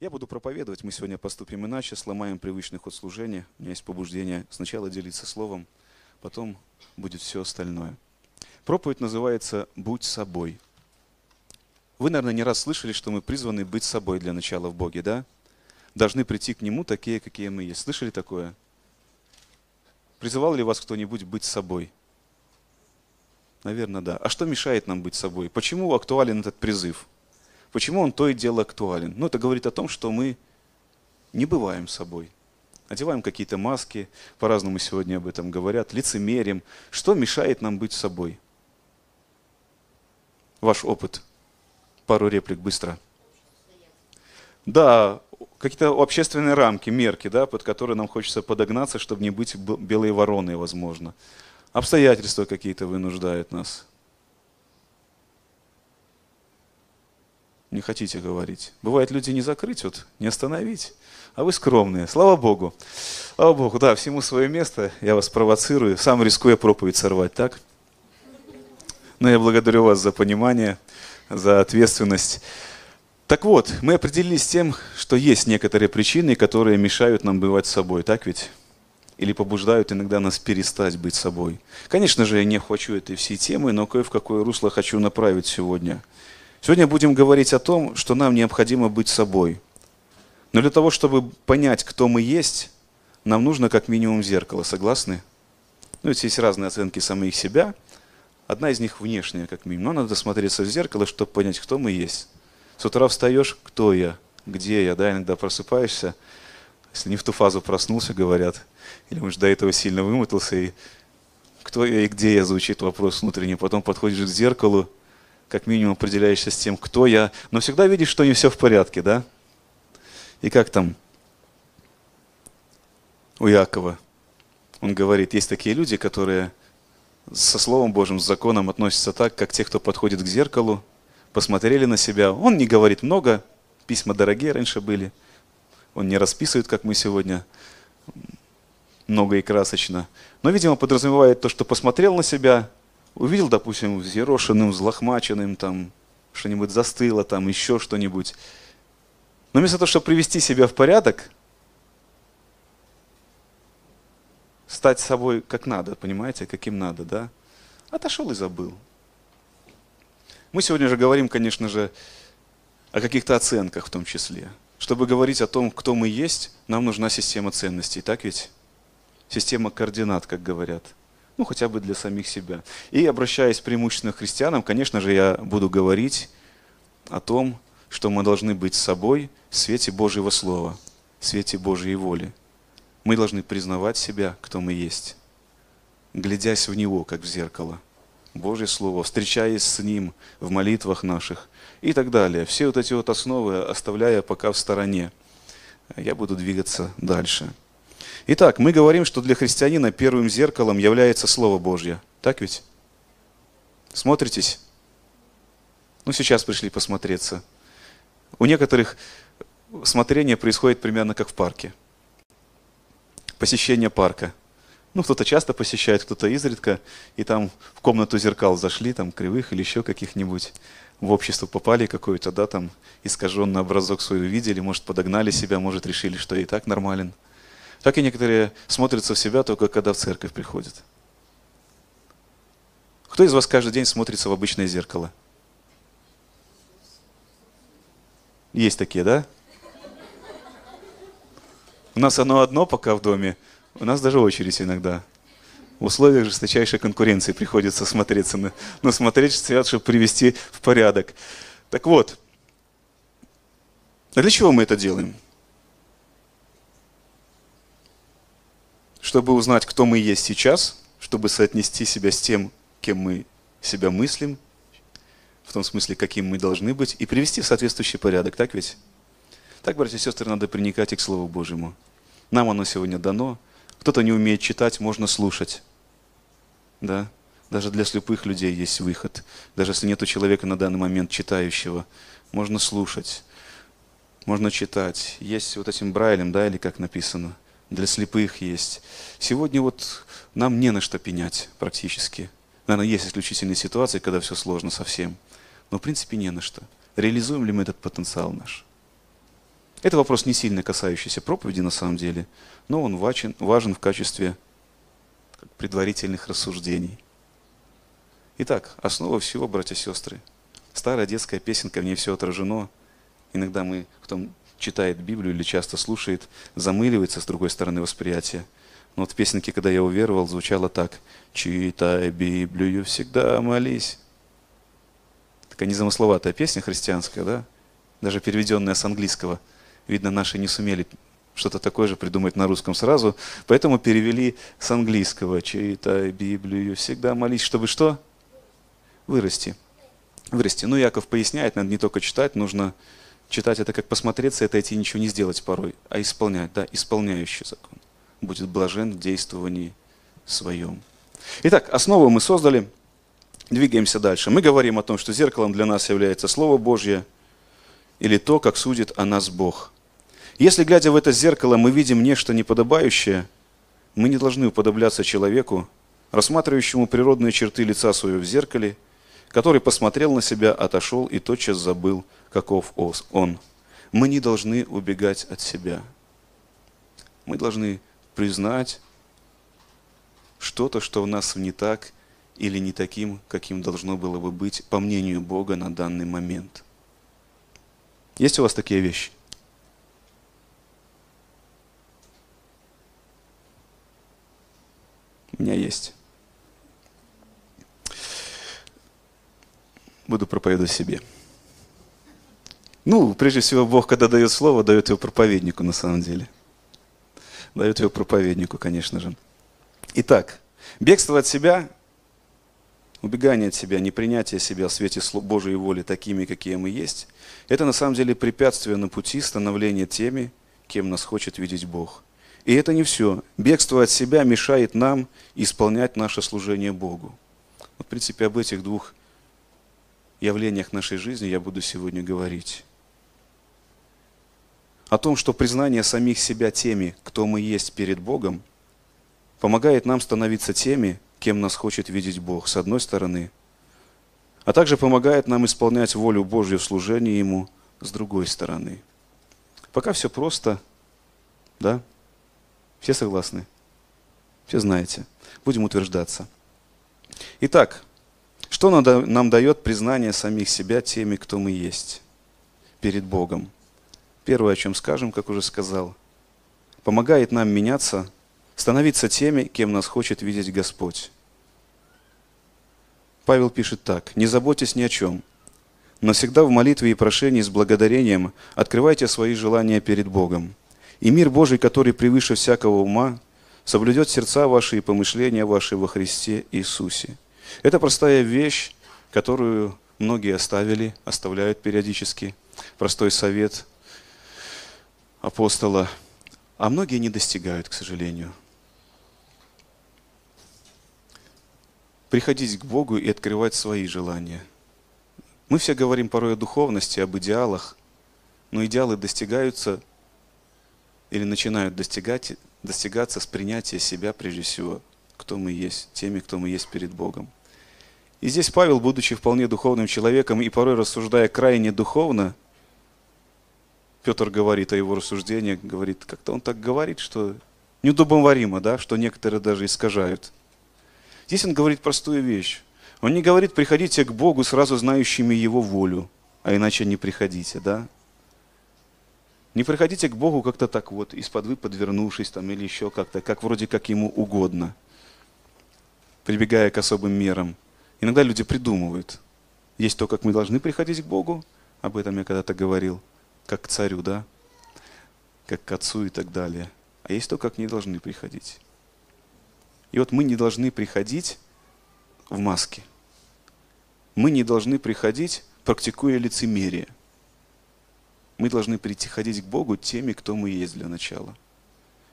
Я буду проповедовать, мы сегодня поступим иначе, сломаем привычный ход служения. У меня есть побуждение сначала делиться словом, потом будет все остальное. Проповедь называется «Будь собой». Вы, наверное, не раз слышали, что мы призваны быть собой для начала в Боге, да? Должны прийти к Нему такие, какие мы есть. Слышали такое? Призывал ли вас кто-нибудь быть собой? Наверное, да. А что мешает нам быть собой? Почему актуален этот призыв? Почему он то и дело актуален? Ну, это говорит о том, что мы не бываем собой. Одеваем какие-то маски, по-разному сегодня об этом говорят, лицемерим. Что мешает нам быть собой? Ваш опыт. Пару реплик быстро. Да, какие-то общественные рамки, мерки, да, под которые нам хочется подогнаться, чтобы не быть белой вороной, возможно. Обстоятельства какие-то вынуждают нас. Не хотите говорить. Бывает, люди не закрыть, вот, не остановить. А вы скромные. Слава Богу. Слава Богу, да, всему свое место. Я вас провоцирую. Сам рискуя проповедь сорвать, так? Но я благодарю вас за понимание, за ответственность. Так вот, мы определились с тем, что есть некоторые причины, которые мешают нам бывать собой, так ведь? Или побуждают иногда нас перестать быть собой. Конечно же, я не хочу этой всей темы, но кое в какое русло хочу направить сегодня – Сегодня будем говорить о том, что нам необходимо быть собой. Но для того, чтобы понять, кто мы есть, нам нужно как минимум зеркало. Согласны? Ну, ведь есть разные оценки самих себя. Одна из них внешняя, как минимум. Но надо смотреться в зеркало, чтобы понять, кто мы есть. С утра встаешь, кто я, где я, да, иногда просыпаешься. Если не в ту фазу проснулся, говорят, или, может, до этого сильно вымотался, и кто я и где я, звучит вопрос внутренний. Потом подходишь к зеркалу, как минимум определяешься с тем, кто я, но всегда видишь, что не все в порядке, да? И как там у Якова? Он говорит, есть такие люди, которые со Словом Божьим, с законом относятся так, как те, кто подходит к зеркалу, посмотрели на себя. Он не говорит много, письма дорогие раньше были. Он не расписывает, как мы сегодня, много и красочно. Но, видимо, подразумевает то, что посмотрел на себя, увидел, допустим, взъерошенным, взлохмаченным, там, что-нибудь застыло, там, еще что-нибудь. Но вместо того, чтобы привести себя в порядок, стать собой как надо, понимаете, каким надо, да, отошел и забыл. Мы сегодня же говорим, конечно же, о каких-то оценках в том числе. Чтобы говорить о том, кто мы есть, нам нужна система ценностей, так ведь? Система координат, как говорят – ну, хотя бы для самих себя. И обращаясь преимущественно к христианам, конечно же, я буду говорить о том, что мы должны быть собой в свете Божьего Слова, в свете Божьей воли. Мы должны признавать себя, кто мы есть, глядясь в Него, как в зеркало. Божье Слово, встречаясь с Ним в молитвах наших и так далее. Все вот эти вот основы оставляя пока в стороне. Я буду двигаться дальше. Итак, мы говорим, что для христианина первым зеркалом является Слово Божье. Так ведь? Смотритесь? Ну, сейчас пришли посмотреться. У некоторых смотрение происходит примерно как в парке. Посещение парка. Ну, кто-то часто посещает, кто-то изредка, и там в комнату зеркал зашли, там кривых или еще каких-нибудь, в общество попали какой-то, да, там искаженный образок свой увидели, может, подогнали себя, может, решили, что и так нормален. Так и некоторые смотрятся в себя только когда в церковь приходят. Кто из вас каждый день смотрится в обычное зеркало? Есть такие, да? У нас оно одно пока в доме, у нас даже очередь иногда. В условиях жесточайшей конкуренции приходится смотреться на, но смотреть свят, чтобы привести в порядок. Так вот, а для чего мы это делаем? Чтобы узнать, кто мы есть сейчас, чтобы соотнести себя с тем, кем мы себя мыслим, в том смысле, каким мы должны быть, и привести в соответствующий порядок, так ведь? Так, братья и сестры, надо приникать и к Слову Божьему. Нам оно сегодня дано. Кто-то не умеет читать, можно слушать. Да? Даже для слепых людей есть выход. Даже если нет человека на данный момент читающего, можно слушать, можно читать. Есть вот этим Брайлем, да, или как написано – для слепых есть. Сегодня вот нам не на что пенять практически. Наверное, есть исключительные ситуации, когда все сложно совсем. Но в принципе не на что. Реализуем ли мы этот потенциал наш? Это вопрос не сильно касающийся проповеди на самом деле, но он важен, важен в качестве предварительных рассуждений. Итак, основа всего, братья и сестры. Старая детская песенка, в ней все отражено. Иногда мы, кто читает Библию или часто слушает, замыливается с другой стороны восприятия. Но вот в песенке, когда я уверовал, звучало так. «Читай Библию, всегда молись». Такая незамысловатая песня христианская, да? Даже переведенная с английского. Видно, наши не сумели что-то такое же придумать на русском сразу, поэтому перевели с английского. Читай Библию, всегда молись, чтобы что? Вырасти. Вырасти. Ну, Яков поясняет, надо не только читать, нужно читать это как посмотреться, это идти ничего не сделать порой, а исполнять, да, исполняющий закон. Будет блажен в действовании своем. Итак, основу мы создали, двигаемся дальше. Мы говорим о том, что зеркалом для нас является Слово Божье или то, как судит о нас Бог – если, глядя в это зеркало, мы видим нечто неподобающее, мы не должны уподобляться человеку, рассматривающему природные черты лица своего в зеркале, который посмотрел на себя, отошел и тотчас забыл, каков он. Мы не должны убегать от себя. Мы должны признать что-то, что в нас не так или не таким, каким должно было бы быть, по мнению Бога на данный момент. Есть у вас такие вещи? у меня есть. Буду проповедовать себе. Ну, прежде всего, Бог, когда дает слово, дает его проповеднику на самом деле. Дает его проповеднику, конечно же. Итак, бегство от себя, убегание от себя, непринятие себя в свете Божьей воли такими, какие мы есть, это на самом деле препятствие на пути становления теми, кем нас хочет видеть Бог – и это не все. Бегство от себя мешает нам исполнять наше служение Богу. Вот, в принципе, об этих двух явлениях нашей жизни я буду сегодня говорить. О том, что признание самих себя теми, кто мы есть перед Богом, помогает нам становиться теми, кем нас хочет видеть Бог, с одной стороны, а также помогает нам исполнять волю Божью в служении Ему, с другой стороны. Пока все просто, да? Все согласны? Все знаете. Будем утверждаться. Итак, что нам дает признание самих себя теми, кто мы есть перед Богом? Первое, о чем скажем, как уже сказал, помогает нам меняться, становиться теми, кем нас хочет видеть Господь. Павел пишет так, «Не заботьтесь ни о чем, но всегда в молитве и прошении с благодарением открывайте свои желания перед Богом. И мир Божий, который превыше всякого ума, соблюдет сердца ваши и помышления ваши во Христе Иисусе. Это простая вещь, которую многие оставили, оставляют периодически. Простой совет апостола. А многие не достигают, к сожалению. Приходить к Богу и открывать свои желания. Мы все говорим порой о духовности, об идеалах, но идеалы достигаются или начинают достигать, достигаться с принятия себя прежде всего, кто мы есть, теми, кто мы есть перед Богом. И здесь Павел, будучи вполне духовным человеком и порой рассуждая крайне духовно, Петр говорит о его рассуждениях, говорит, как-то он так говорит, что неудобоваримо, да, что некоторые даже искажают. Здесь он говорит простую вещь. Он не говорит, приходите к Богу, сразу знающими Его волю, а иначе не приходите, да? Не приходите к Богу как-то так вот, из-под вы подвернувшись там или еще как-то, как вроде как Ему угодно, прибегая к особым мерам. Иногда люди придумывают. Есть то, как мы должны приходить к Богу, об этом я когда-то говорил, как к царю, да, как к отцу и так далее. А есть то, как не должны приходить. И вот мы не должны приходить в маске. Мы не должны приходить, практикуя лицемерие – мы должны прийти ходить к Богу теми, кто мы есть для начала.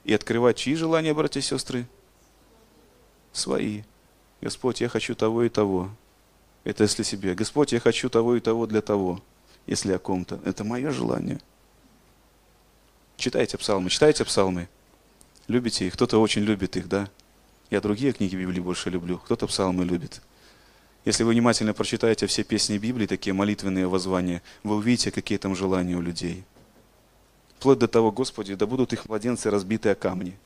И открывать чьи желания, братья и сестры? Свои. Господь, я хочу того и того. Это если себе. Господь, я хочу того и того для того. Если о ком-то. Это мое желание. Читайте псалмы, читайте псалмы. Любите их. Кто-то очень любит их, да? Я другие книги Библии больше люблю. Кто-то псалмы любит. Если вы внимательно прочитаете все песни Библии, такие молитвенные воззвания, вы увидите, какие там желания у людей. Вплоть до того, Господи, да будут их младенцы разбиты о камни.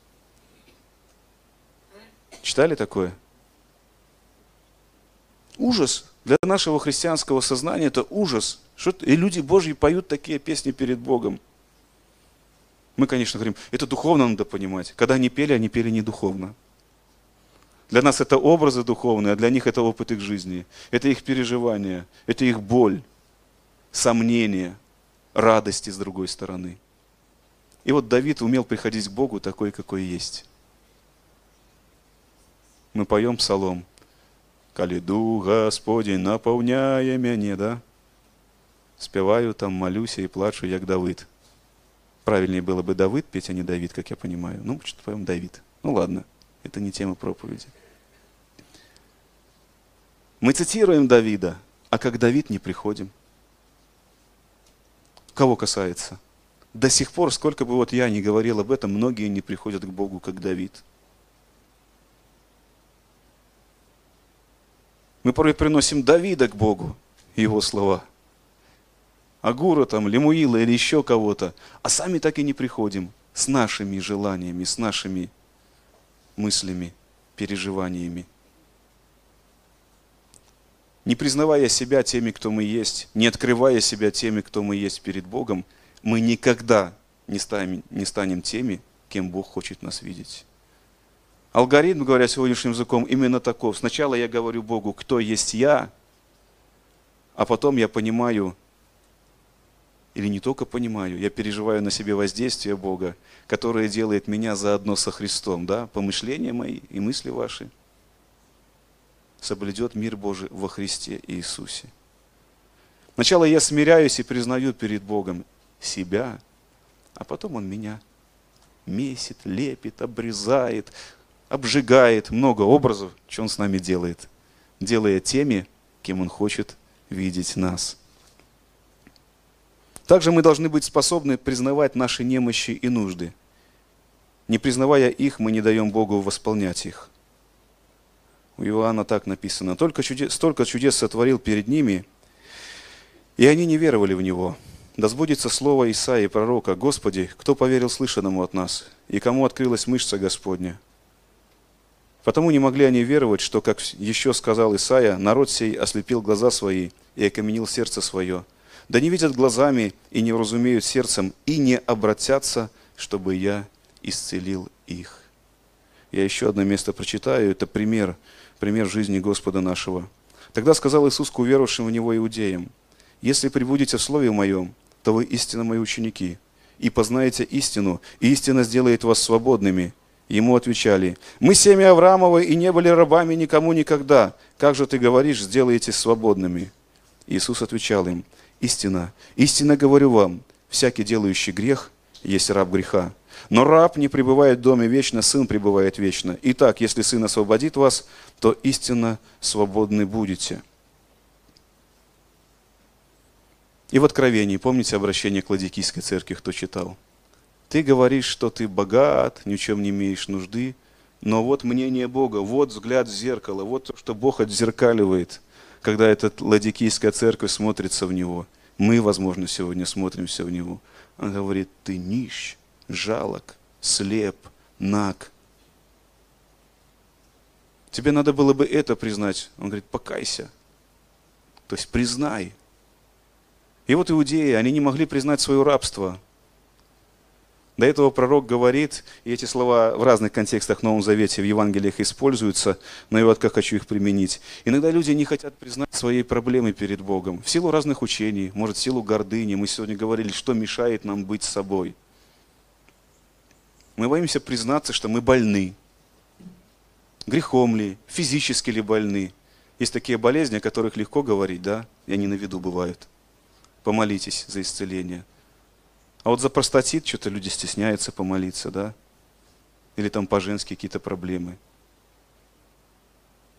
Читали такое? Ужас. Для нашего христианского сознания это ужас. Что и люди Божьи поют такие песни перед Богом. Мы, конечно, говорим, это духовно надо понимать. Когда они пели, они пели не духовно. Для нас это образы духовные, а для них это опыт их жизни. Это их переживания, это их боль, сомнения, радости с другой стороны. И вот Давид умел приходить к Богу такой, какой есть. Мы поем псалом. «Калиду, Господи, наполняя меня», да? Спеваю там, молюсь и плачу, як Давид. Правильнее было бы Давид петь, а не Давид, как я понимаю. Ну, что-то поем Давид. Ну ладно, это не тема проповеди. Мы цитируем Давида, а как Давид не приходим. Кого касается? До сих пор, сколько бы вот я ни говорил об этом, многие не приходят к Богу, как Давид. Мы порой приносим Давида к Богу, его слова – Агура там, Лемуила или еще кого-то, а сами так и не приходим с нашими желаниями, с нашими мыслями, переживаниями. Не признавая себя теми, кто мы есть, не открывая себя теми, кто мы есть перед Богом, мы никогда не станем, не станем теми, кем Бог хочет нас видеть. Алгоритм, говоря сегодняшним языком, именно таков. Сначала я говорю Богу, кто есть я, а потом я понимаю, или не только понимаю, я переживаю на себе воздействие Бога, которое делает меня заодно со Христом, да, помышления мои и мысли ваши соблюдет мир Божий во Христе Иисусе. Сначала я смиряюсь и признаю перед Богом себя, а потом Он меня месит, лепит, обрезает, обжигает. Много образов, что Он с нами делает, делая теми, кем Он хочет видеть нас – также мы должны быть способны признавать наши немощи и нужды. Не признавая их, мы не даем Богу восполнять их. У Иоанна так написано. Только чудес, столько чудес сотворил перед ними, и они не веровали в Него. Да сбудется слово Исаии, пророка, «Господи, кто поверил слышанному от нас, и кому открылась мышца Господня?» Потому не могли они веровать, что, как еще сказал Исаия, народ сей ослепил глаза свои и окаменил сердце свое – да не видят глазами и не разумеют сердцем, и не обратятся, чтобы я исцелил их. Я еще одно место прочитаю, это пример, пример жизни Господа нашего. Тогда сказал Иисус к уверовавшим в Него иудеям, «Если прибудете в Слове Моем, то вы истинно Мои ученики, и познаете истину, и истина сделает вас свободными». Ему отвечали, «Мы семя Авраамова и не были рабами никому никогда. Как же ты говоришь, сделаете свободными?» Иисус отвечал им, истина. Истинно говорю вам, всякий делающий грех есть раб греха. Но раб не пребывает в доме вечно, сын пребывает вечно. Итак, если сын освободит вас, то истинно свободны будете. И в Откровении, помните обращение к Ладикийской церкви, кто читал? Ты говоришь, что ты богат, ни чем не имеешь нужды, но вот мнение Бога, вот взгляд в зеркало, вот то, что Бог отзеркаливает – когда эта ладикийская церковь смотрится в него. Мы, возможно, сегодня смотримся в него. Он говорит, ты нищ, жалок, слеп, наг. Тебе надо было бы это признать. Он говорит, покайся. То есть признай. И вот иудеи, они не могли признать свое рабство. До этого пророк говорит, и эти слова в разных контекстах в Новом Завете, в Евангелиях используются, но я вот как хочу их применить. Иногда люди не хотят признать свои проблемы перед Богом. В силу разных учений, может, в силу гордыни. Мы сегодня говорили, что мешает нам быть собой. Мы боимся признаться, что мы больны. Грехом ли, физически ли больны. Есть такие болезни, о которых легко говорить, да, и они на виду бывают. Помолитесь за исцеление. А вот за простатит что-то люди стесняются помолиться, да? Или там по-женски какие-то проблемы.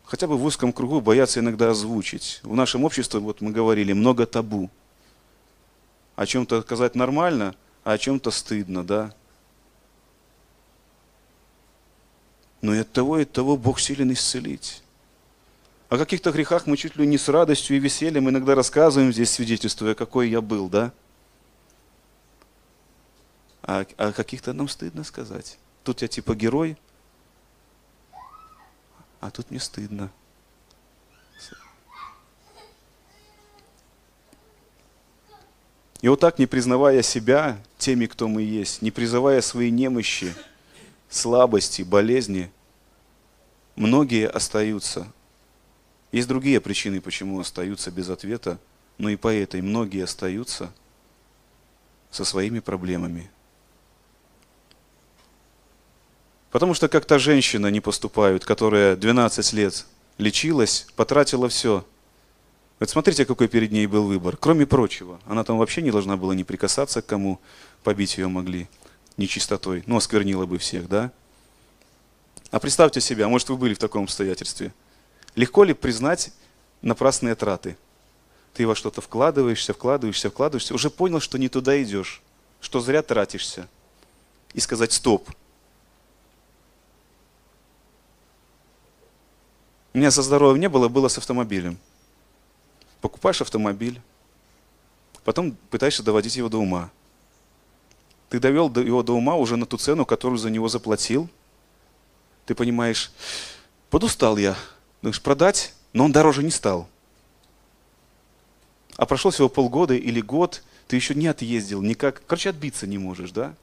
Хотя бы в узком кругу боятся иногда озвучить. В нашем обществе, вот мы говорили, много табу. О чем-то сказать нормально, а о чем-то стыдно, да? Но и от того, и от того Бог силен исцелить. О каких-то грехах мы чуть ли не с радостью и весельем иногда рассказываем здесь, свидетельствуя, какой я был, да? А о каких-то нам стыдно сказать. Тут я типа герой, а тут мне стыдно. И вот так, не признавая себя теми, кто мы есть, не призывая свои немощи, слабости, болезни, многие остаются. Есть другие причины, почему остаются без ответа, но и по этой многие остаются со своими проблемами. Потому что как та женщина не поступают, которая 12 лет лечилась, потратила все – вот смотрите, какой перед ней был выбор. Кроме прочего, она там вообще не должна была не прикасаться к кому, побить ее могли нечистотой, но осквернила бы всех, да? А представьте себе, а может вы были в таком обстоятельстве. Легко ли признать напрасные траты? Ты во что-то вкладываешься, вкладываешься, вкладываешься, уже понял, что не туда идешь, что зря тратишься. И сказать стоп. У меня со здоровьем не было, было с автомобилем покупаешь автомобиль, потом пытаешься доводить его до ума. Ты довел его до ума уже на ту цену, которую за него заплатил. Ты понимаешь, подустал я. Думаешь, продать, но он дороже не стал. А прошло всего полгода или год, ты еще не отъездил, никак, короче, отбиться не можешь, да?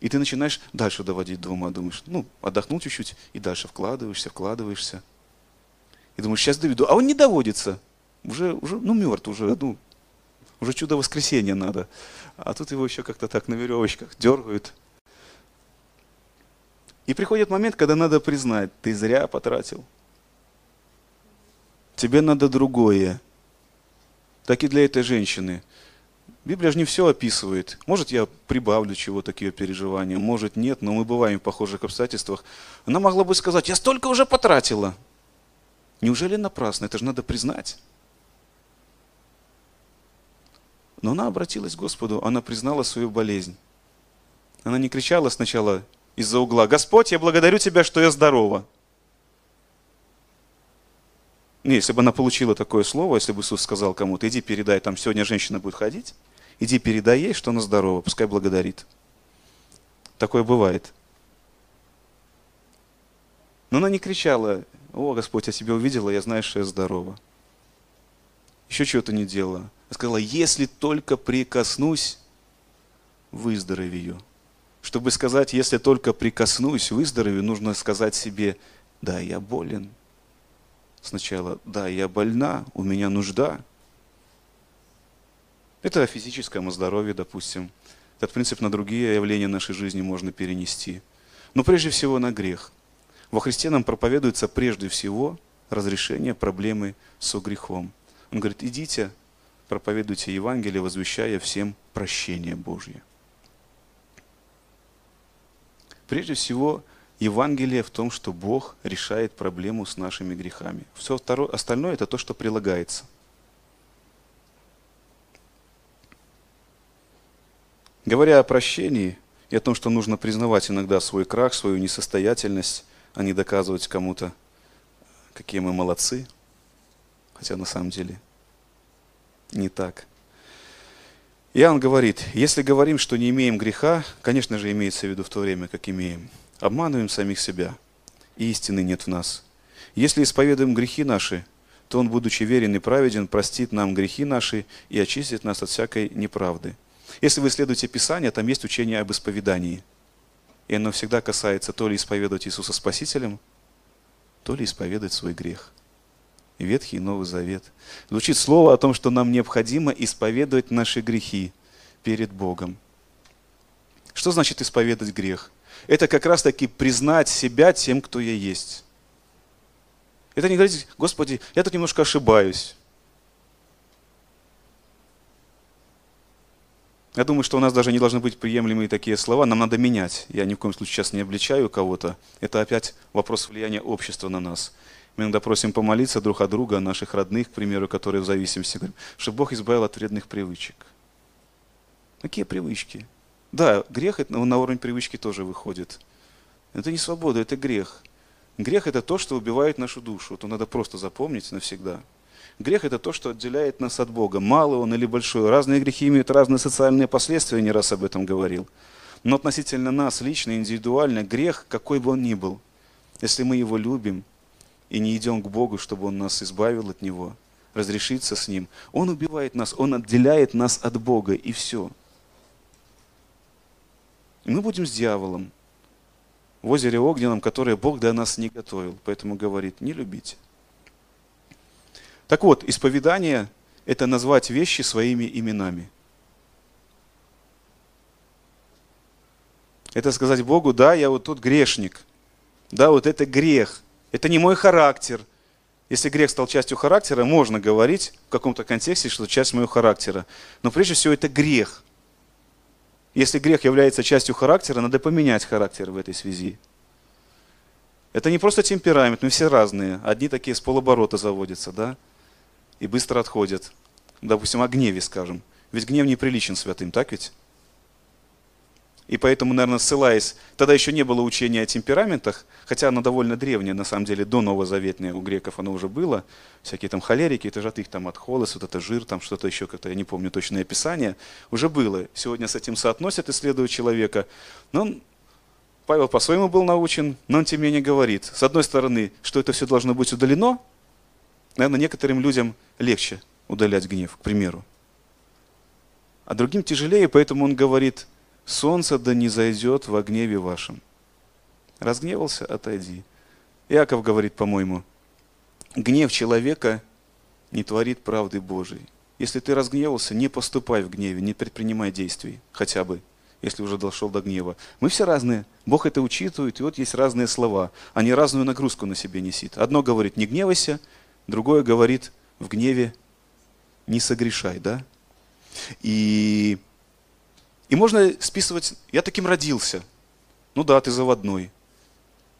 И ты начинаешь дальше доводить до ума, думаешь, ну, отдохнул чуть-чуть, и дальше вкладываешься, вкладываешься. И думаешь, сейчас доведу. А он не доводится уже, уже ну, мертв, уже, ну, уже чудо воскресения надо. А тут его еще как-то так на веревочках дергают. И приходит момент, когда надо признать, ты зря потратил. Тебе надо другое. Так и для этой женщины. Библия же не все описывает. Может, я прибавлю чего-то к ее переживаниям, может, нет, но мы бываем в похожих обстоятельствах. Она могла бы сказать, я столько уже потратила. Неужели напрасно? Это же надо признать. Но она обратилась к Господу, она признала свою болезнь. Она не кричала сначала из-за угла, «Господь, я благодарю Тебя, что я здорова». Не, если бы она получила такое слово, если бы Иисус сказал кому-то, иди передай, там сегодня женщина будет ходить, иди передай ей, что она здорова, пускай благодарит. Такое бывает. Но она не кричала, о, Господь, я тебя увидела, я знаю, что я здорова. Еще чего-то не делала сказала, если только прикоснусь, выздоровею. Чтобы сказать, если только прикоснусь, выздоровею, нужно сказать себе, да, я болен. Сначала, да, я больна, у меня нужда. Это о физическом здоровье, допустим. Этот принцип на другие явления нашей жизни можно перенести. Но прежде всего на грех. Во Христе нам проповедуется прежде всего разрешение проблемы со грехом. Он говорит, идите, проповедуйте Евангелие, возвещая всем прощение Божье. Прежде всего, Евангелие в том, что Бог решает проблему с нашими грехами. Все второе, остальное это то, что прилагается. Говоря о прощении и о том, что нужно признавать иногда свой крах, свою несостоятельность, а не доказывать кому-то, какие мы молодцы, хотя на самом деле – не так. Иоанн говорит, если говорим, что не имеем греха, конечно же, имеется в виду в то время, как имеем, обманываем самих себя, и истины нет в нас. Если исповедуем грехи наши, то Он, будучи верен и праведен, простит нам грехи наши и очистит нас от всякой неправды. Если вы исследуете Писание, там есть учение об исповедании. И оно всегда касается то ли исповедовать Иисуса Спасителем, то ли исповедовать свой грех. Ветхий и Новый Завет. Звучит слово о том, что нам необходимо исповедовать наши грехи перед Богом. Что значит исповедать грех? Это как раз таки признать себя тем, кто я есть. Это не говорить, Господи, я тут немножко ошибаюсь. Я думаю, что у нас даже не должны быть приемлемые такие слова. Нам надо менять. Я ни в коем случае сейчас не обличаю кого-то. Это опять вопрос влияния общества на нас. Мы иногда просим помолиться друг о друга, о наших родных, к примеру, которые в зависимости, говорим, чтобы Бог избавил от вредных привычек. Какие привычки? Да, грех на уровень привычки тоже выходит. Это не свобода, это грех. Грех это то, что убивает нашу душу. Это надо просто запомнить навсегда. Грех это то, что отделяет нас от Бога. Малый он или большой. Разные грехи имеют разные социальные последствия, не раз об этом говорил. Но относительно нас лично, индивидуально, грех, какой бы он ни был, если мы его любим и не идем к Богу, чтобы Он нас избавил от него, разрешиться с Ним, Он убивает нас, Он отделяет нас от Бога, и все. И мы будем с дьяволом в озере огненном, которое Бог для нас не готовил. Поэтому говорит, не любите. Так вот, исповедание – это назвать вещи своими именами. Это сказать Богу, да, я вот тут грешник. Да, вот это грех. Это не мой характер. Если грех стал частью характера, можно говорить в каком-то контексте, что часть моего характера. Но прежде всего это грех. Если грех является частью характера, надо поменять характер в этой связи. Это не просто темперамент, мы все разные. Одни такие с полоборота заводятся, да, и быстро отходят. Допустим, о гневе скажем. Ведь гнев неприличен святым, так ведь? И поэтому, наверное, ссылаясь, тогда еще не было учения о темпераментах, хотя оно довольно древнее, на самом деле, до Новозаветное у греков оно уже было. Всякие там холерики, это же от их там от холос, вот это жир, там что-то еще, как-то я не помню точное описание, уже было. Сегодня с этим соотносят, исследуют человека. Но он, Павел по-своему был научен, но он тем не менее говорит, с одной стороны, что это все должно быть удалено, наверное, некоторым людям легче удалять гнев, к примеру. А другим тяжелее, поэтому он говорит – солнце да не зайдет во гневе вашем. Разгневался, отойди. Иаков говорит, по-моему, гнев человека не творит правды Божией. Если ты разгневался, не поступай в гневе, не предпринимай действий, хотя бы, если уже дошел до гнева. Мы все разные. Бог это учитывает, и вот есть разные слова. Они разную нагрузку на себе несут. Одно говорит «не гневайся», другое говорит «в гневе не согрешай». Да? И и можно списывать, я таким родился. Ну да, ты заводной.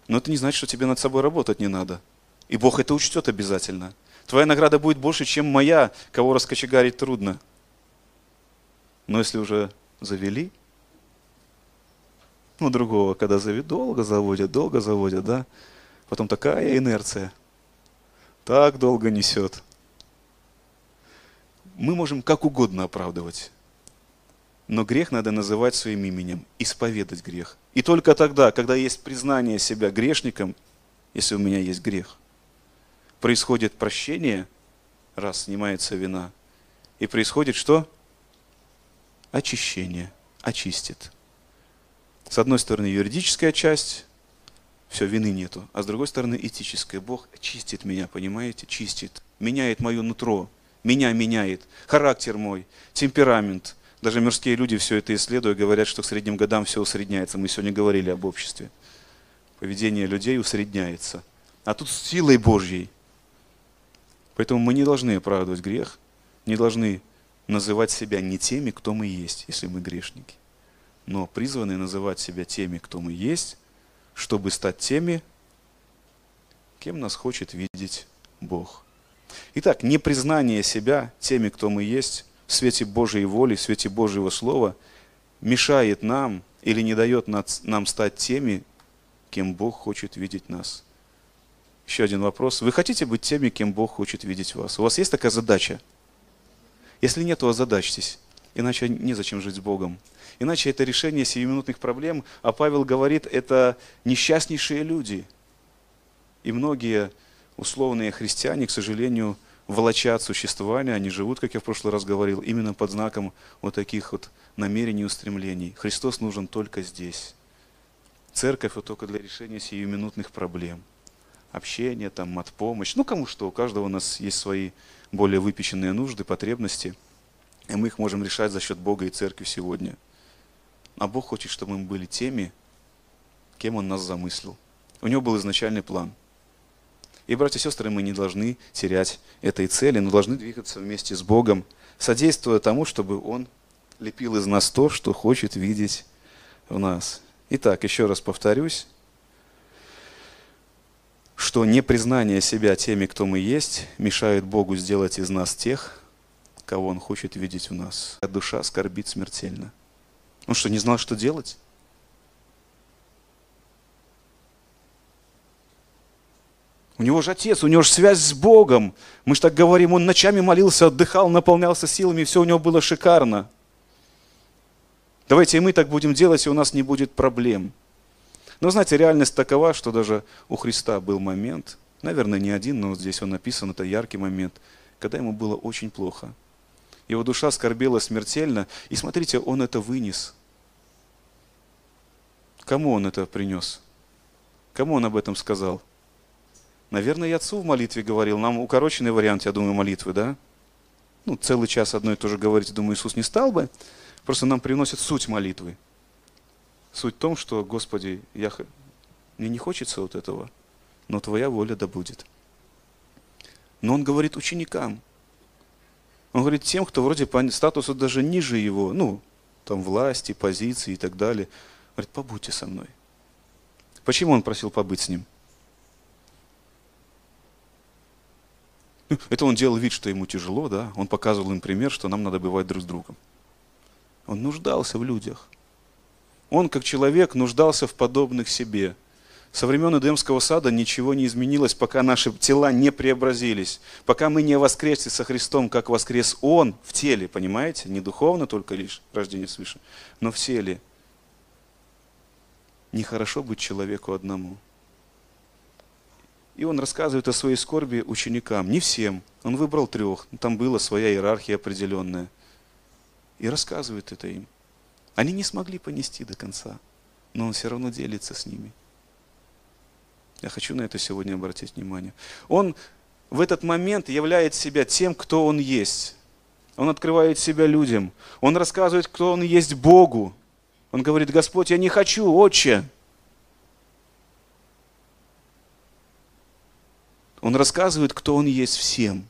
Но это не значит, что тебе над собой работать не надо. И Бог это учтет обязательно. Твоя награда будет больше, чем моя, кого раскочегарить трудно. Но если уже завели, ну другого, когда заведут, долго заводят, долго заводят, да? Потом такая инерция. Так долго несет. Мы можем как угодно оправдывать но грех надо называть своим именем, исповедать грех. И только тогда, когда есть признание себя грешником, если у меня есть грех, происходит прощение, раз снимается вина, и происходит что? Очищение, очистит. С одной стороны юридическая часть, все, вины нету, а с другой стороны этическая. Бог чистит меня, понимаете, чистит, меняет мое нутро, меня меняет, характер мой, темперамент – даже мирские люди все это исследуя, говорят, что к средним годам все усредняется. Мы сегодня говорили об обществе. Поведение людей усредняется. А тут с силой Божьей. Поэтому мы не должны оправдывать грех, не должны называть себя не теми, кто мы есть, если мы грешники, но призваны называть себя теми, кто мы есть, чтобы стать теми, кем нас хочет видеть Бог. Итак, непризнание себя теми, кто мы есть, в свете Божьей воли, в свете Божьего Слова мешает нам или не дает нам стать теми, кем Бог хочет видеть нас. Еще один вопрос. Вы хотите быть теми, кем Бог хочет видеть вас? У вас есть такая задача? Если нет, то озадачьтесь. Иначе незачем жить с Богом. Иначе это решение сиюминутных проблем, а Павел говорит, это несчастнейшие люди. И многие условные христиане, к сожалению, волочат существование, они живут, как я в прошлый раз говорил, именно под знаком вот таких вот намерений и устремлений. Христос нужен только здесь. Церковь вот только для решения сиюминутных проблем. Общение, там, от помощь. Ну, кому что, у каждого у нас есть свои более выпеченные нужды, потребности. И мы их можем решать за счет Бога и Церкви сегодня. А Бог хочет, чтобы мы были теми, кем Он нас замыслил. У Него был изначальный план. И, братья и сестры, мы не должны терять этой цели, но должны двигаться вместе с Богом, содействуя тому, чтобы Он лепил из нас то, что хочет видеть в нас. Итак, еще раз повторюсь, что непризнание себя теми, кто мы есть, мешает Богу сделать из нас тех, кого Он хочет видеть в нас. Душа скорбит смертельно. Он что, не знал, что делать? У него же отец, у него же связь с Богом. Мы же так говорим, он ночами молился, отдыхал, наполнялся силами, все у него было шикарно. Давайте и мы так будем делать, и у нас не будет проблем. Но знаете, реальность такова, что даже у Христа был момент, наверное, не один, но здесь он написан, это яркий момент, когда ему было очень плохо. Его душа скорбела смертельно, и смотрите, он это вынес. Кому он это принес? Кому он об этом сказал? Наверное, и отцу в молитве говорил. Нам укороченный вариант, я думаю, молитвы, да? Ну, целый час одно и то же говорить, думаю, Иисус не стал бы. Просто нам приносит суть молитвы. Суть в том, что, Господи, я, мне не хочется вот этого, но Твоя воля да будет. Но Он говорит ученикам. Он говорит тем, кто вроде по статусу даже ниже его, ну, там власти, позиции и так далее. Говорит, побудьте со мной. Почему он просил побыть с ним? Ну, это он делал вид, что ему тяжело, да? Он показывал им пример, что нам надо бывать друг с другом. Он нуждался в людях. Он, как человек, нуждался в подобных себе. Со времен Эдемского сада ничего не изменилось, пока наши тела не преобразились, пока мы не воскресли со Христом, как воскрес Он в теле, понимаете? Не духовно только лишь рождение свыше, но в теле. Нехорошо быть человеку одному. И он рассказывает о своей скорби ученикам. Не всем. Он выбрал трех. Там была своя иерархия определенная. И рассказывает это им. Они не смогли понести до конца. Но он все равно делится с ними. Я хочу на это сегодня обратить внимание. Он в этот момент являет себя тем, кто он есть. Он открывает себя людям. Он рассказывает, кто он есть Богу. Он говорит, Господь, я не хочу, Отче, Он рассказывает, кто он есть всем.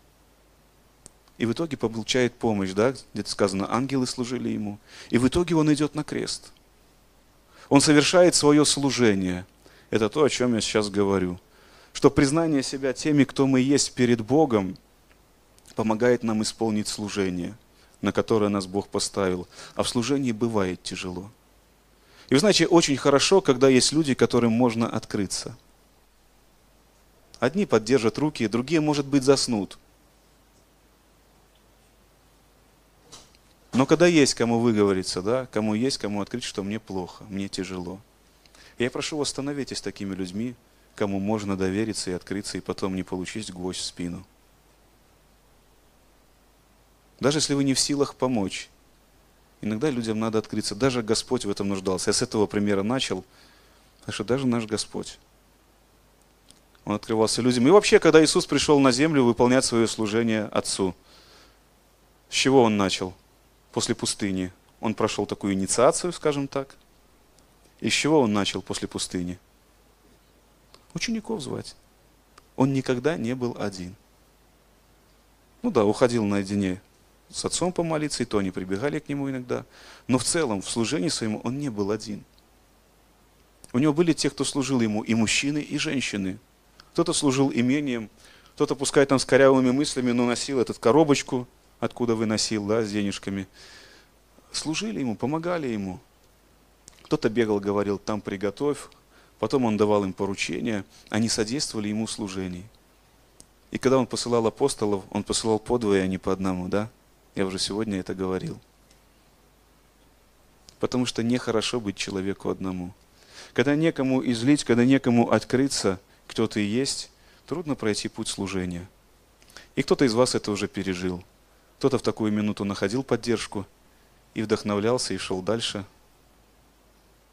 И в итоге получает помощь, да, где-то сказано, ангелы служили ему. И в итоге он идет на крест. Он совершает свое служение. Это то, о чем я сейчас говорю. Что признание себя теми, кто мы есть перед Богом, помогает нам исполнить служение, на которое нас Бог поставил. А в служении бывает тяжело. И вы знаете, очень хорошо, когда есть люди, которым можно открыться – Одни поддержат руки, другие, может быть, заснут. Но когда есть кому выговориться, да, кому есть кому открыть, что мне плохо, мне тяжело. Я прошу вас, становитесь такими людьми, кому можно довериться и открыться, и потом не получить гвоздь в спину. Даже если вы не в силах помочь, иногда людям надо открыться. Даже Господь в этом нуждался. Я с этого примера начал, потому что даже наш Господь он открывался людям. И вообще, когда Иисус пришел на землю выполнять свое служение Отцу, с чего он начал? После пустыни. Он прошел такую инициацию, скажем так. И с чего он начал после пустыни? Учеников звать. Он никогда не был один. Ну да, уходил наедине с отцом помолиться, и то они прибегали к нему иногда. Но в целом, в служении своему он не был один. У него были те, кто служил ему, и мужчины, и женщины – кто-то служил имением, кто-то, пускай там с корявыми мыслями, но носил эту коробочку, откуда выносил, да, с денежками. Служили ему, помогали ему. Кто-то бегал, говорил, там приготовь. Потом он давал им поручения, они содействовали ему в служении. И когда он посылал апостолов, он посылал по двое, а не по одному, да? Я уже сегодня это говорил. Потому что нехорошо быть человеку одному. Когда некому излить, когда некому открыться – кто ты есть, трудно пройти путь служения. И кто-то из вас это уже пережил. Кто-то в такую минуту находил поддержку и вдохновлялся и шел дальше.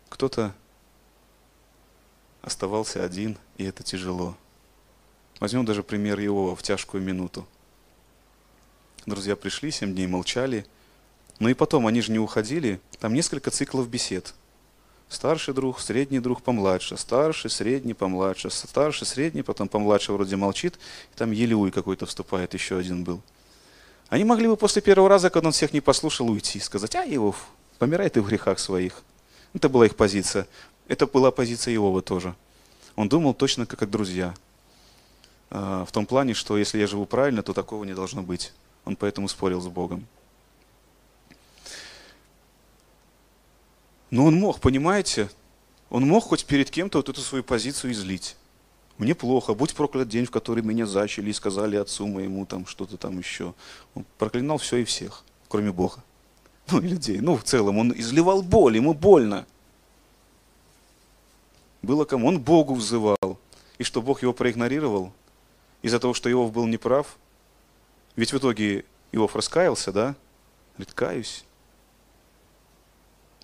Кто-то оставался один, и это тяжело. Возьмем даже пример Иова в тяжкую минуту. Друзья пришли, семь дней молчали, но и потом они же не уходили. Там несколько циклов бесед – Старший друг, средний друг, помладше. Старший, средний, помладше. Старший, средний, потом помладше вроде молчит. И там Елеуй какой-то вступает, еще один был. Они могли бы после первого раза, когда он всех не послушал, уйти, сказать, а, Иов, помирай ты в грехах своих. Это была их позиция. Это была позиция Иова тоже. Он думал точно как, как друзья. А, в том плане, что если я живу правильно, то такого не должно быть. Он поэтому спорил с Богом. Но он мог, понимаете, он мог хоть перед кем-то вот эту свою позицию излить. Мне плохо, будь проклят день, в который меня зачали и сказали отцу моему там что-то там еще. Он проклинал все и всех, кроме Бога. ну, и людей, ну, в целом, он изливал боль, ему больно. Было кому? Он Богу взывал. И что Бог его проигнорировал? Из-за того, что Иов был неправ? Ведь в итоге Иов раскаялся, да? Говорит, каюсь.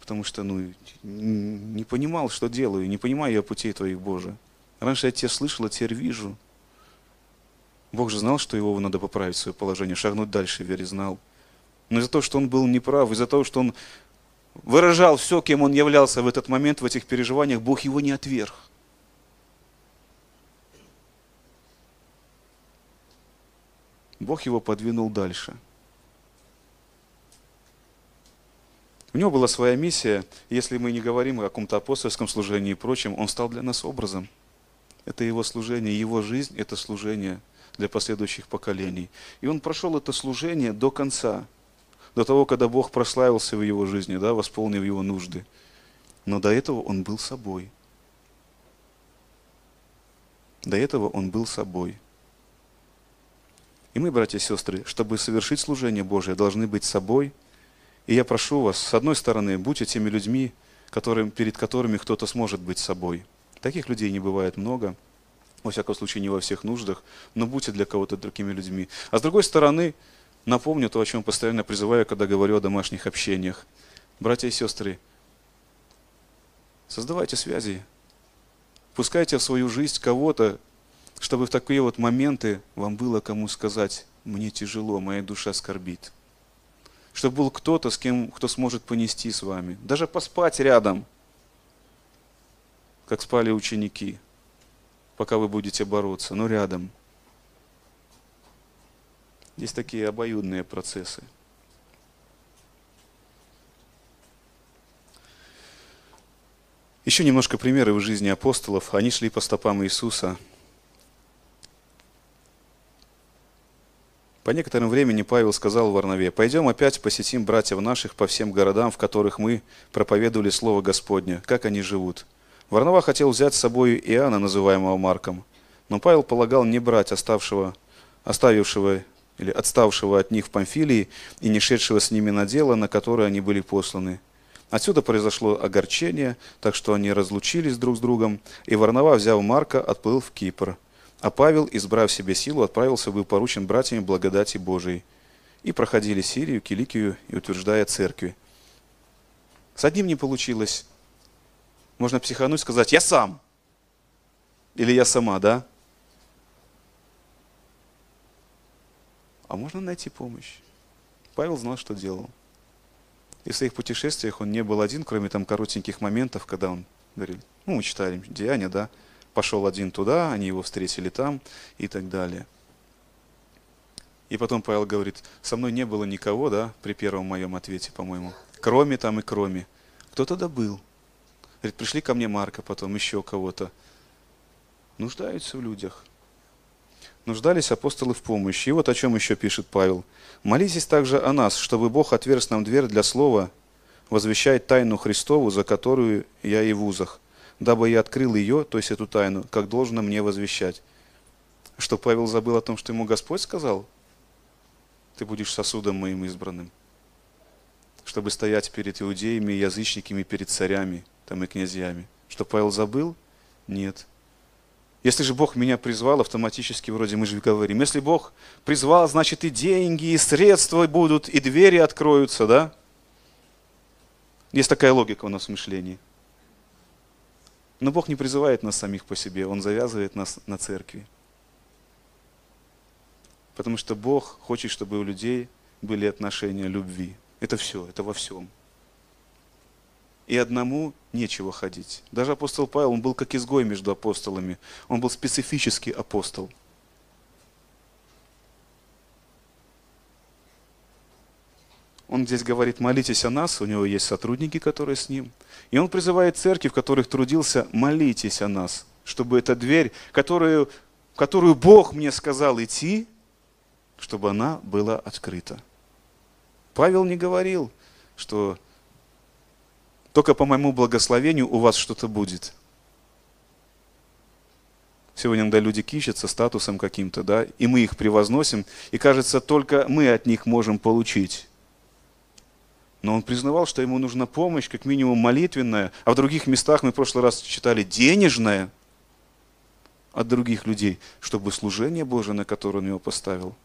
Потому что, ну, не понимал, что делаю, не понимаю я путей твоих, Боже. Раньше я тебя слышал, а теперь вижу. Бог же знал, что его надо поправить свое положение, шагнуть дальше вере знал. Но из-за того, что он был неправ, из-за того, что он выражал все, кем он являлся в этот момент, в этих переживаниях, Бог его не отверг. Бог его подвинул дальше. У него была своя миссия. Если мы не говорим о каком-то апостольском служении и прочем, он стал для нас образом. Это его служение, его жизнь – это служение для последующих поколений. И он прошел это служение до конца, до того, когда Бог прославился в его жизни, да, восполнив его нужды. Но до этого он был собой. До этого он был собой. И мы, братья и сестры, чтобы совершить служение Божие, должны быть собой. И я прошу вас, с одной стороны, будьте теми людьми, которым, перед которыми кто-то сможет быть собой. Таких людей не бывает много – во всяком случае не во всех нуждах, но будьте для кого-то другими людьми. А с другой стороны, напомню то, о чем постоянно призываю, когда говорю о домашних общениях. Братья и сестры, создавайте связи, пускайте в свою жизнь кого-то, чтобы в такие вот моменты вам было кому сказать, мне тяжело, моя душа скорбит. Чтобы был кто-то, с кем, кто сможет понести с вами. Даже поспать рядом, как спали ученики – пока вы будете бороться, но рядом. Есть такие обоюдные процессы. Еще немножко примеров из жизни апостолов. Они шли по стопам Иисуса. По некоторому времени Павел сказал Варнаве, «Пойдем опять посетим братьев наших по всем городам, в которых мы проповедовали Слово Господне, как они живут». Варнава хотел взять с собой Иоанна, называемого Марком, но Павел полагал не брать оставшего, оставившего или отставшего от них в Памфилии и не шедшего с ними на дело, на которое они были посланы. Отсюда произошло огорчение, так что они разлучились друг с другом, и Варнава, взяв Марка, отплыл в Кипр. А Павел, избрав себе силу, отправился был поручен братьями благодати Божией. И проходили Сирию, Киликию и утверждая церкви. С одним не получилось, можно психануть, сказать, я сам. Или я сама, да? А можно найти помощь. Павел знал, что делал. И в своих путешествиях он не был один, кроме там коротеньких моментов, когда он говорил, ну, мы читали Деяния, да, пошел один туда, они его встретили там и так далее. И потом Павел говорит, со мной не было никого, да, при первом моем ответе, по-моему, кроме там и кроме. Кто тогда был? Говорит, пришли ко мне Марка, потом еще кого-то. Нуждаются в людях. Нуждались апостолы в помощи. И вот о чем еще пишет Павел. «Молитесь также о нас, чтобы Бог отверз нам дверь для слова, возвещать тайну Христову, за которую я и в узах, дабы я открыл ее, то есть эту тайну, как должно мне возвещать». Что Павел забыл о том, что ему Господь сказал? Ты будешь сосудом моим избранным, чтобы стоять перед иудеями язычниками, перед царями – там и князьями. Что Павел забыл? Нет. Если же Бог меня призвал, автоматически вроде мы же говорим, если Бог призвал, значит и деньги, и средства будут, и двери откроются, да? Есть такая логика у нас в мышлении. Но Бог не призывает нас самих по себе, Он завязывает нас на церкви. Потому что Бог хочет, чтобы у людей были отношения любви. Это все, это во всем и одному нечего ходить. Даже апостол Павел, он был как изгой между апостолами. Он был специфический апостол. Он здесь говорит, молитесь о нас, у него есть сотрудники, которые с ним. И он призывает церкви, в которых трудился, молитесь о нас, чтобы эта дверь, которую, которую Бог мне сказал идти, чтобы она была открыта. Павел не говорил, что только по моему благословению у вас что-то будет. Сегодня иногда люди кичатся статусом каким-то, да, и мы их превозносим, и кажется, только мы от них можем получить. Но он признавал, что ему нужна помощь, как минимум молитвенная, а в других местах мы в прошлый раз читали денежная от других людей, чтобы служение Божие, на которое он его поставил,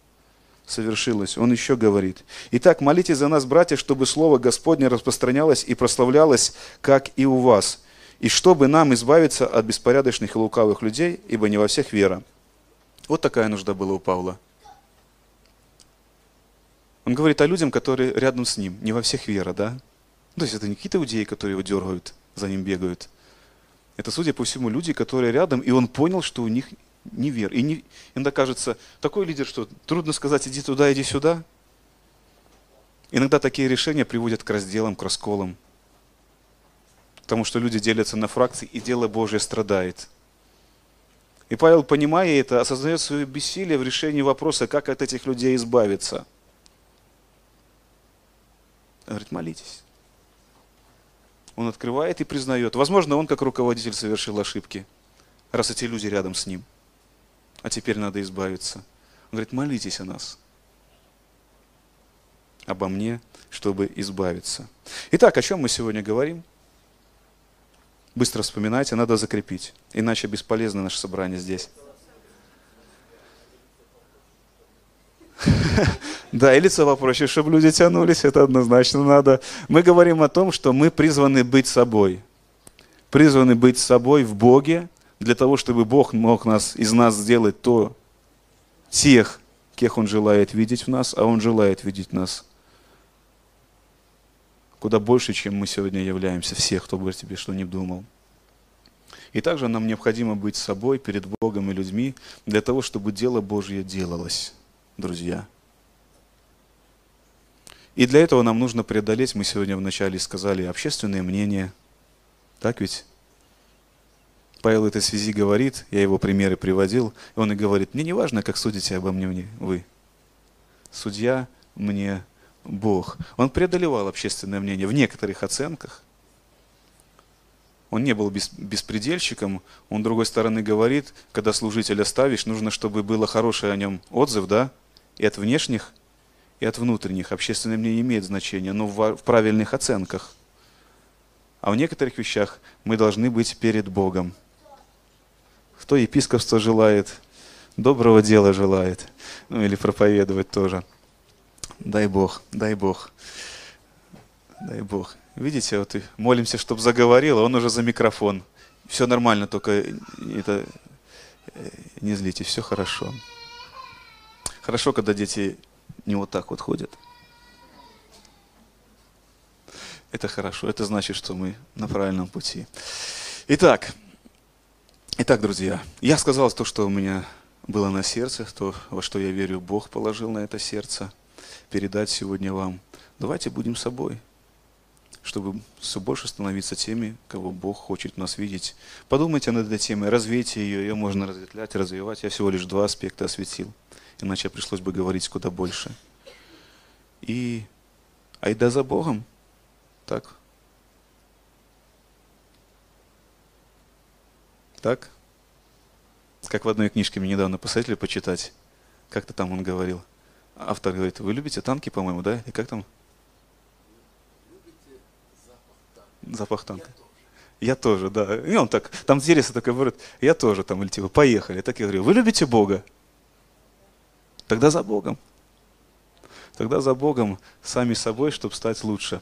совершилось. Он еще говорит. Итак, молитесь за нас, братья, чтобы Слово Господне распространялось и прославлялось, как и у вас, и чтобы нам избавиться от беспорядочных и лукавых людей, ибо не во всех вера. Вот такая нужда была у Павла. Он говорит о людям, которые рядом с ним, не во всех вера, да? То есть это не какие-то иудеи, которые его дергают, за ним бегают. Это, судя по всему, люди, которые рядом, и он понял, что у них не вера. И не, иногда кажется, такой лидер, что трудно сказать, иди туда, иди сюда. Иногда такие решения приводят к разделам, к расколам. Потому что люди делятся на фракции, и дело Божье страдает. И Павел, понимая это, осознает свое бессилие в решении вопроса, как от этих людей избавиться – он говорит, молитесь. Он открывает и признает. Возможно, он как руководитель совершил ошибки, раз эти люди рядом с ним. А теперь надо избавиться. Он говорит, молитесь о нас. Обо мне, чтобы избавиться. Итак, о чем мы сегодня говорим? Быстро вспоминайте, надо закрепить. Иначе бесполезно наше собрание здесь. Да, и лицо попроще, чтобы люди тянулись, это однозначно надо. Мы говорим о том, что мы призваны быть собой. Призваны быть собой в Боге, для того, чтобы Бог мог нас, из нас сделать то, тех, кех Он желает видеть в нас, а Он желает видеть нас куда больше, чем мы сегодня являемся, всех, кто бы тебе что ни думал. И также нам необходимо быть собой перед Богом и людьми для того, чтобы дело Божье делалось, друзья. И для этого нам нужно преодолеть, мы сегодня вначале сказали, общественное мнение. Так ведь? Павел в этой связи говорит, я его примеры приводил, и он и говорит, мне не важно, как судите обо мне вы. Судья мне Бог. Он преодолевал общественное мнение в некоторых оценках. Он не был беспредельщиком. Он, с другой стороны, говорит, когда служителя ставишь, нужно, чтобы было хороший о нем отзыв, да, и от внешних и от внутренних. Общественное мнение имеет значение, но в, правильных оценках. А в некоторых вещах мы должны быть перед Богом. Кто епископство желает, доброго дела желает, ну или проповедовать тоже. Дай Бог, дай Бог, дай Бог. Видите, вот и молимся, чтобы заговорил, а он уже за микрофон. Все нормально, только это э, не злите, все хорошо. Хорошо, когда дети не вот так вот ходят. Это хорошо, это значит, что мы на правильном пути. Итак, итак, друзья, я сказал то, что у меня было на сердце, то, во что я верю, Бог положил на это сердце, передать сегодня вам. Давайте будем собой, чтобы все больше становиться теми, кого Бог хочет нас видеть. Подумайте над этой темой, развейте ее, ее можно разветвлять, развивать. Я всего лишь два аспекта осветил иначе пришлось бы говорить куда больше. И айда за Богом, так? Так? Как в одной книжке мне недавно посоветовали почитать. Как-то там он говорил. Автор говорит, вы любите танки, по-моему, да? И как там? Запах танка. Я тоже, да. И он так, там интересно такой говорит, я тоже там, или типа, поехали. Так я говорю, вы любите Бога? Тогда за Богом. Тогда за Богом, сами собой, чтобы стать лучше.